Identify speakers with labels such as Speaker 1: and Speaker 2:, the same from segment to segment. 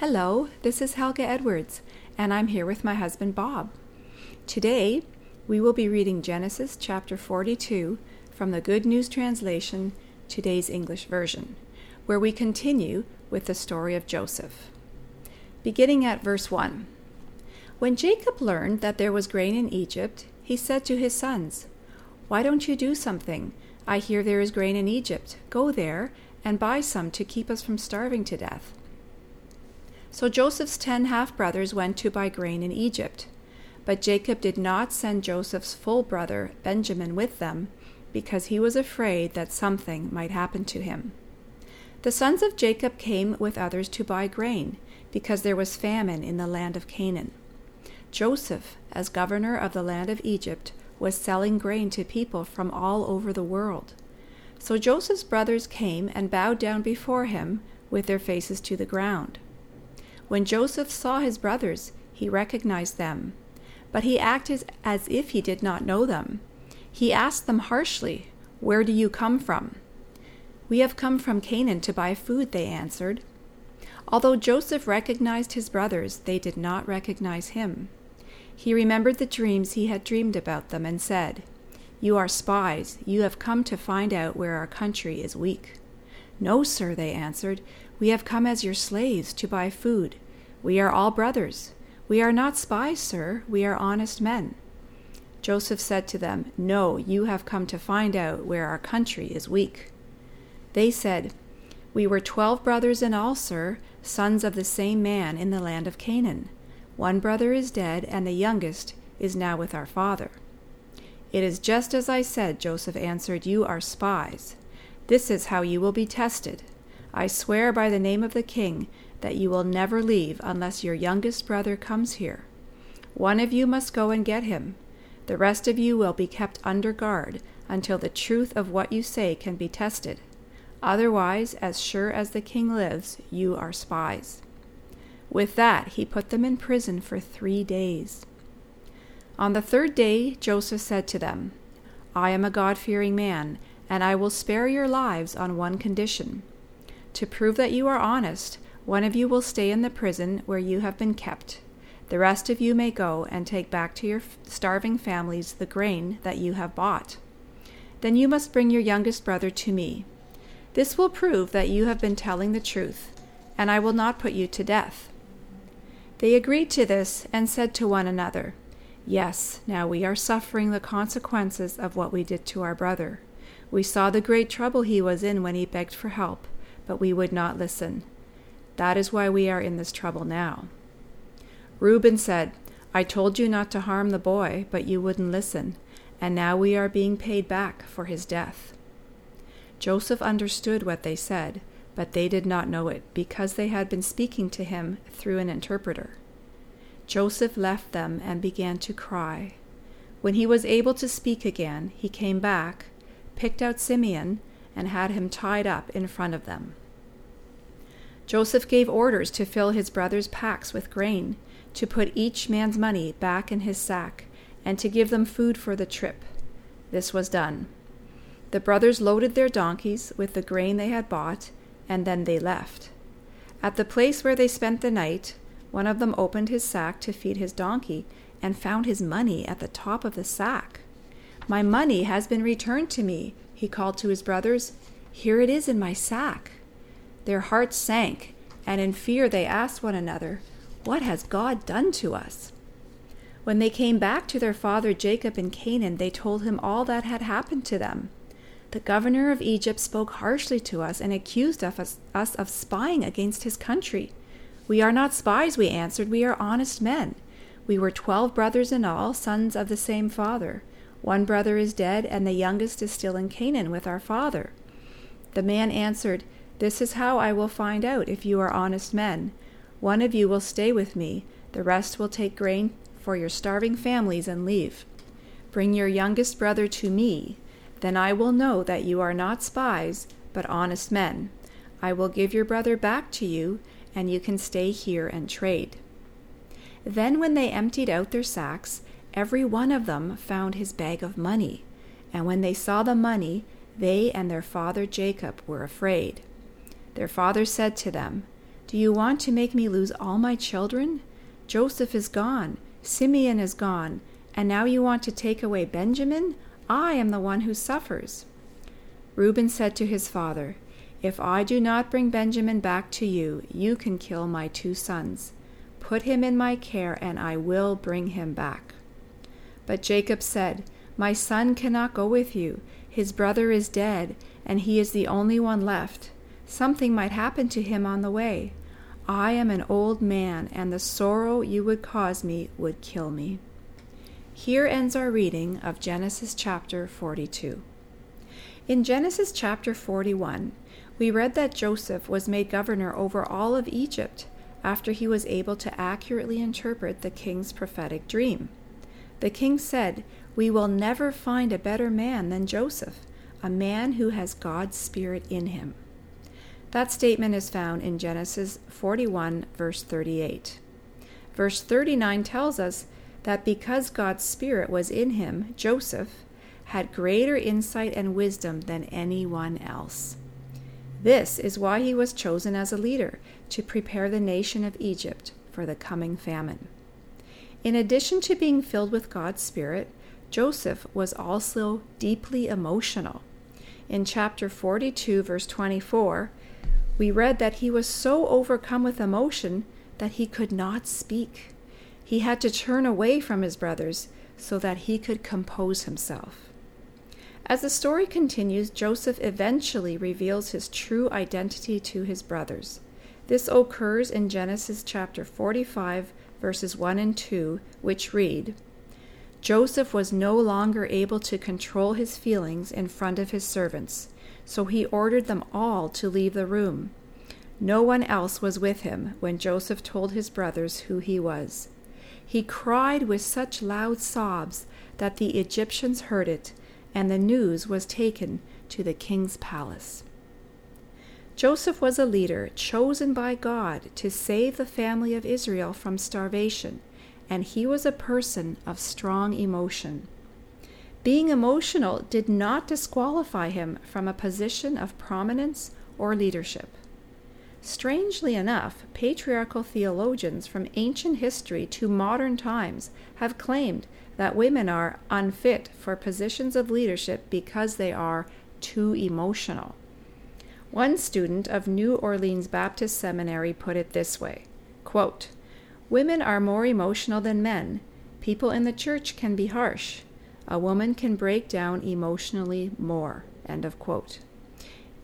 Speaker 1: Hello, this is Helga Edwards, and I'm here with my husband Bob. Today, we will be reading Genesis chapter 42 from the Good News Translation, today's English version, where we continue with the story of Joseph. Beginning at verse 1. When Jacob learned that there was grain in Egypt, he said to his sons, Why don't you do something? I hear there is grain in Egypt. Go there and buy some to keep us from starving to death. So Joseph's ten half brothers went to buy grain in Egypt. But Jacob did not send Joseph's full brother Benjamin with them, because he was afraid that something might happen to him. The sons of Jacob came with others to buy grain, because there was famine in the land of Canaan. Joseph, as governor of the land of Egypt, was selling grain to people from all over the world. So Joseph's brothers came and bowed down before him with their faces to the ground. When Joseph saw his brothers, he recognized them, but he acted as if he did not know them. He asked them harshly, Where do you come from? We have come from Canaan to buy food, they answered. Although Joseph recognized his brothers, they did not recognize him. He remembered the dreams he had dreamed about them and said, You are spies. You have come to find out where our country is weak. No, sir, they answered. We have come as your slaves to buy food. We are all brothers. We are not spies, sir. We are honest men. Joseph said to them, No, you have come to find out where our country is weak. They said, We were twelve brothers in all, sir, sons of the same man in the land of Canaan. One brother is dead, and the youngest is now with our father. It is just as I said, Joseph answered, You are spies. This is how you will be tested. I swear by the name of the king that you will never leave unless your youngest brother comes here. One of you must go and get him. The rest of you will be kept under guard until the truth of what you say can be tested. Otherwise, as sure as the king lives, you are spies. With that, he put them in prison for three days. On the third day, Joseph said to them, I am a God fearing man, and I will spare your lives on one condition. To prove that you are honest, one of you will stay in the prison where you have been kept. The rest of you may go and take back to your starving families the grain that you have bought. Then you must bring your youngest brother to me. This will prove that you have been telling the truth, and I will not put you to death. They agreed to this and said to one another, Yes, now we are suffering the consequences of what we did to our brother. We saw the great trouble he was in when he begged for help, but we would not listen. That is why we are in this trouble now. Reuben said, I told you not to harm the boy, but you wouldn't listen, and now we are being paid back for his death. Joseph understood what they said, but they did not know it, because they had been speaking to him through an interpreter. Joseph left them and began to cry. When he was able to speak again, he came back, picked out Simeon, and had him tied up in front of them. Joseph gave orders to fill his brothers' packs with grain, to put each man's money back in his sack, and to give them food for the trip. This was done. The brothers loaded their donkeys with the grain they had bought, and then they left. At the place where they spent the night, one of them opened his sack to feed his donkey and found his money at the top of the sack. My money has been returned to me, he called to his brothers. Here it is in my sack. Their hearts sank, and in fear they asked one another, What has God done to us? When they came back to their father Jacob in Canaan, they told him all that had happened to them. The governor of Egypt spoke harshly to us and accused us, us of spying against his country. We are not spies, we answered, we are honest men. We were twelve brothers in all, sons of the same father. One brother is dead, and the youngest is still in Canaan with our father. The man answered, this is how I will find out if you are honest men. One of you will stay with me, the rest will take grain for your starving families and leave. Bring your youngest brother to me, then I will know that you are not spies, but honest men. I will give your brother back to you, and you can stay here and trade. Then, when they emptied out their sacks, every one of them found his bag of money. And when they saw the money, they and their father Jacob were afraid. Their father said to them, Do you want to make me lose all my children? Joseph is gone, Simeon is gone, and now you want to take away Benjamin? I am the one who suffers. Reuben said to his father, If I do not bring Benjamin back to you, you can kill my two sons. Put him in my care, and I will bring him back. But Jacob said, My son cannot go with you. His brother is dead, and he is the only one left. Something might happen to him on the way. I am an old man, and the sorrow you would cause me would kill me. Here ends our reading of Genesis chapter 42. In Genesis chapter 41, we read that Joseph was made governor over all of Egypt after he was able to accurately interpret the king's prophetic dream. The king said, We will never find a better man than Joseph, a man who has God's Spirit in him. That statement is found in Genesis 41, verse 38. Verse 39 tells us that because God's Spirit was in him, Joseph had greater insight and wisdom than anyone else. This is why he was chosen as a leader to prepare the nation of Egypt for the coming famine. In addition to being filled with God's Spirit, Joseph was also deeply emotional. In chapter 42, verse 24, we read that he was so overcome with emotion that he could not speak. He had to turn away from his brothers so that he could compose himself. As the story continues, Joseph eventually reveals his true identity to his brothers. This occurs in Genesis chapter 45, verses 1 and 2, which read Joseph was no longer able to control his feelings in front of his servants, so he ordered them all to leave the room. No one else was with him when Joseph told his brothers who he was. He cried with such loud sobs that the Egyptians heard it, and the news was taken to the king's palace. Joseph was a leader chosen by God to save the family of Israel from starvation, and he was a person of strong emotion. Being emotional did not disqualify him from a position of prominence or leadership. Strangely enough, patriarchal theologians from ancient history to modern times have claimed that women are unfit for positions of leadership because they are too emotional. One student of New Orleans Baptist Seminary put it this way quote, Women are more emotional than men. People in the church can be harsh. A woman can break down emotionally more. End of quote.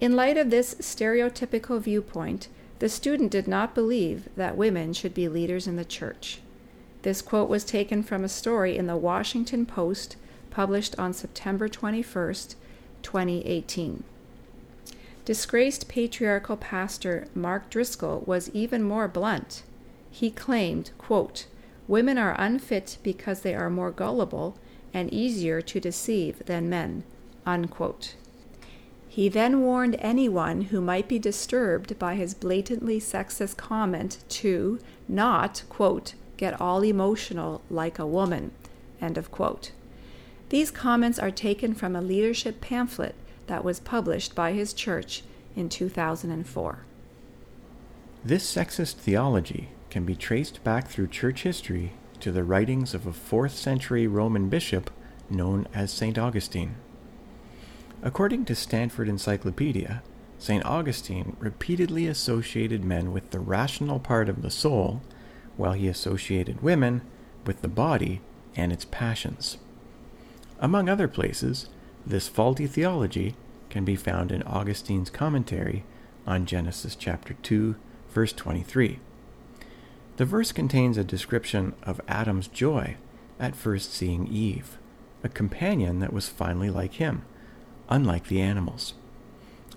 Speaker 1: In light of this stereotypical viewpoint, the student did not believe that women should be leaders in the church. This quote was taken from a story in the Washington Post published on September 21, 2018. Disgraced patriarchal pastor Mark Driscoll was even more blunt. He claimed, quote, Women are unfit because they are more gullible and easier to deceive than men. Unquote. He then warned anyone who might be disturbed by his blatantly sexist comment to not, quote, get all emotional like a woman, end of quote. These comments are taken from a leadership pamphlet that was published by his church in 2004.
Speaker 2: This sexist theology can be traced back through church history to the writings of a 4th century Roman bishop known as St. Augustine. According to Stanford Encyclopedia, St. Augustine repeatedly associated men with the rational part of the soul, while he associated women with the body and its passions. Among other places, this faulty theology can be found in Augustine's commentary on Genesis chapter 2, verse 23. The verse contains a description of Adam's joy at first seeing Eve, a companion that was finally like him, unlike the animals.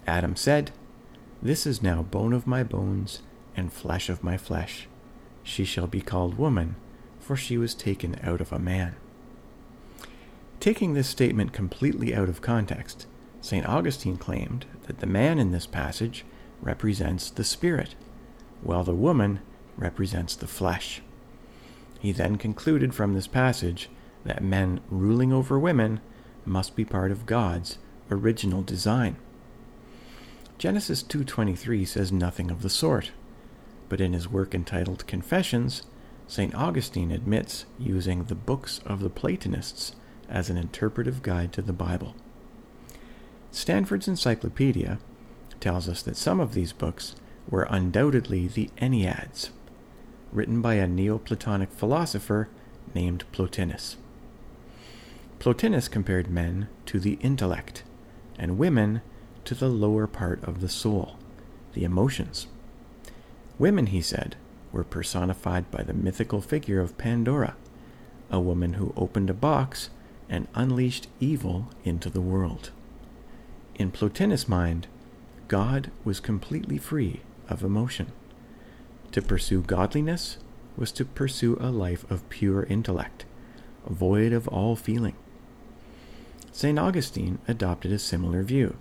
Speaker 2: Adam said, This is now bone of my bones and flesh of my flesh. She shall be called woman, for she was taken out of a man. Taking this statement completely out of context, St. Augustine claimed that the man in this passage represents the spirit, while the woman represents the flesh. He then concluded from this passage that men ruling over women must be part of God's original design. Genesis 2:23 says nothing of the sort. but in his work entitled Confessions, St. Augustine admits using the books of the Platonists as an interpretive guide to the Bible. Stanford's Encyclopedia tells us that some of these books were undoubtedly the Enneads, written by a Neoplatonic philosopher named Plotinus. Plotinus compared men to the intellect and women to the lower part of the soul, the emotions. Women, he said, were personified by the mythical figure of Pandora, a woman who opened a box and unleashed evil into the world. In Plotinus' mind, God was completely free of emotion. To pursue godliness was to pursue a life of pure intellect, void of all feeling. St. Augustine adopted a similar view.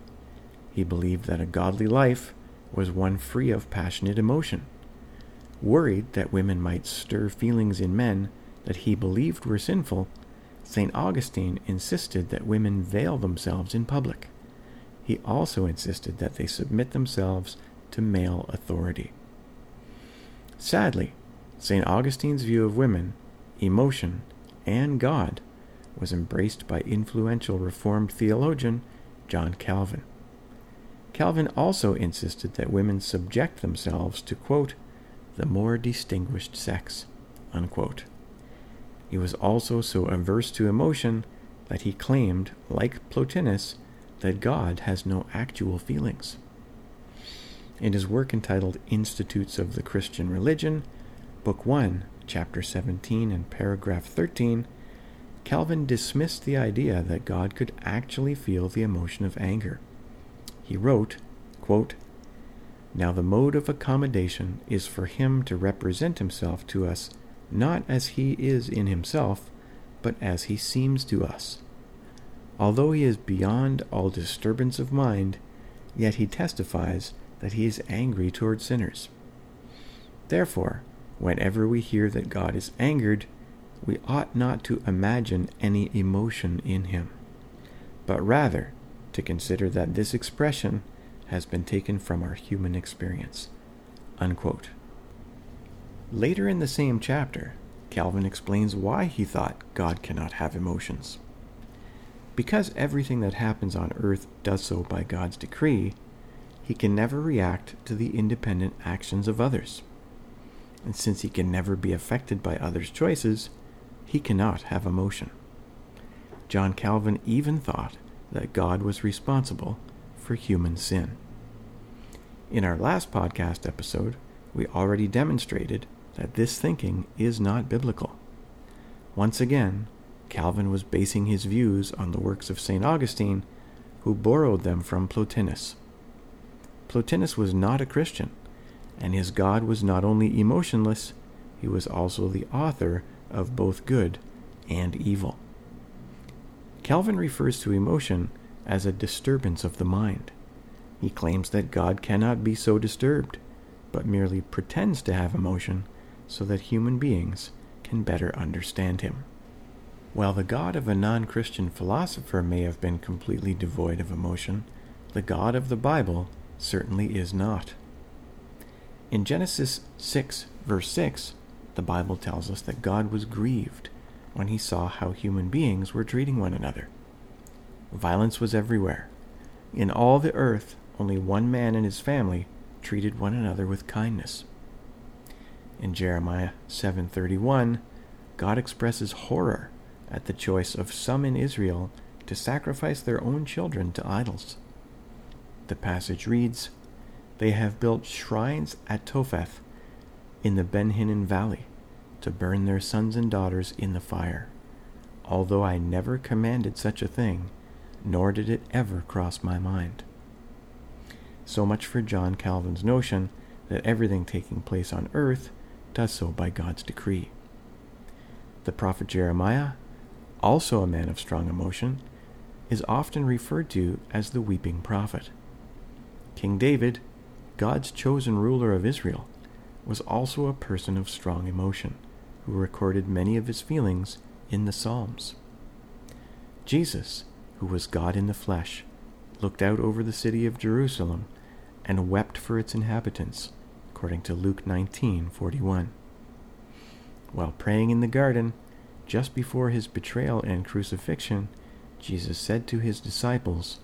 Speaker 2: He believed that a godly life was one free of passionate emotion. Worried that women might stir feelings in men that he believed were sinful, St. Augustine insisted that women veil themselves in public. He also insisted that they submit themselves to male authority. Sadly, St. Augustine's view of women, emotion, and God was embraced by influential Reformed theologian John Calvin. Calvin also insisted that women subject themselves to, quote, the more distinguished sex, unquote. He was also so averse to emotion that he claimed, like Plotinus, that God has no actual feelings. In his work entitled Institutes of the Christian Religion, Book 1, Chapter 17 and Paragraph 13, Calvin dismissed the idea that God could actually feel the emotion of anger. He wrote, quote, Now the mode of accommodation is for him to represent himself to us not as he is in himself, but as he seems to us. Although he is beyond all disturbance of mind, yet he testifies that he is angry toward sinners. Therefore, whenever we hear that God is angered, we ought not to imagine any emotion in him, but rather to consider that this expression has been taken from our human experience. Unquote. Later in the same chapter, Calvin explains why he thought God cannot have emotions. Because everything that happens on earth does so by God's decree, he can never react to the independent actions of others. And since he can never be affected by others' choices, he cannot have emotion. John Calvin even thought that God was responsible for human sin. In our last podcast episode, we already demonstrated that this thinking is not biblical. Once again, Calvin was basing his views on the works of St. Augustine, who borrowed them from Plotinus. Plotinus was not a Christian, and his God was not only emotionless, he was also the author of both good and evil. Calvin refers to emotion as a disturbance of the mind. He claims that God cannot be so disturbed, but merely pretends to have emotion so that human beings can better understand him. While the God of a non Christian philosopher may have been completely devoid of emotion, the God of the Bible certainly is not. In Genesis 6, verse 6, the Bible tells us that God was grieved when he saw how human beings were treating one another. Violence was everywhere. In all the earth, only one man and his family treated one another with kindness. In Jeremiah 7:31, God expresses horror at the choice of some in Israel to sacrifice their own children to idols. The passage reads, They have built shrines at Topheth in the Ben Hinnom Valley to burn their sons and daughters in the fire, although I never commanded such a thing, nor did it ever cross my mind. So much for John Calvin's notion that everything taking place on earth does so by God's decree. The prophet Jeremiah, also a man of strong emotion, is often referred to as the weeping prophet. King David, God's chosen ruler of Israel, was also a person of strong emotion, who recorded many of his feelings in the Psalms. Jesus, who was God in the flesh, looked out over the city of Jerusalem and wept for its inhabitants, according to Luke 19:41. While praying in the garden, just before his betrayal and crucifixion, Jesus said to his disciples,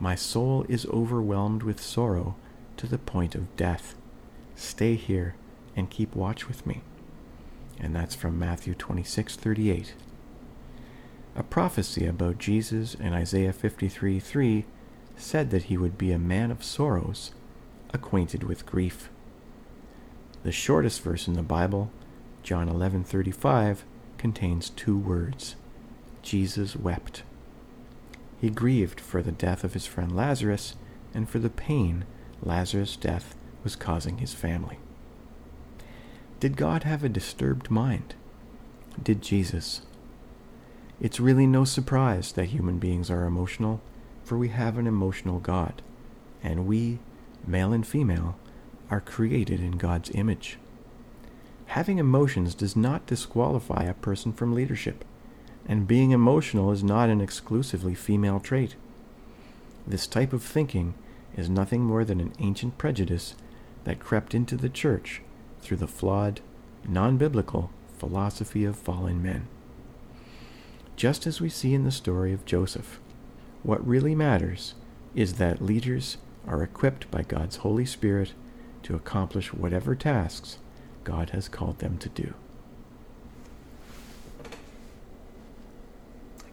Speaker 2: My soul is overwhelmed with sorrow to the point of death. Stay here and keep watch with me. And that's from Matthew 26:38. A prophecy about Jesus in Isaiah 53:3 said that he would be a man of sorrows, acquainted with grief. The shortest verse in the Bible, John 11:35, contains two words. Jesus wept. He grieved for the death of his friend Lazarus and for the pain Lazarus' death was causing his family. Did God have a disturbed mind? Did Jesus? It's really no surprise that human beings are emotional, for we have an emotional God, and we, male and female, are created in God's image. Having emotions does not disqualify a person from leadership, and being emotional is not an exclusively female trait. This type of thinking is nothing more than an ancient prejudice that crept into the church through the flawed, non biblical philosophy of fallen men. Just as we see in the story of Joseph, what really matters is that leaders are equipped by God's Holy Spirit to accomplish whatever tasks God has called them to do.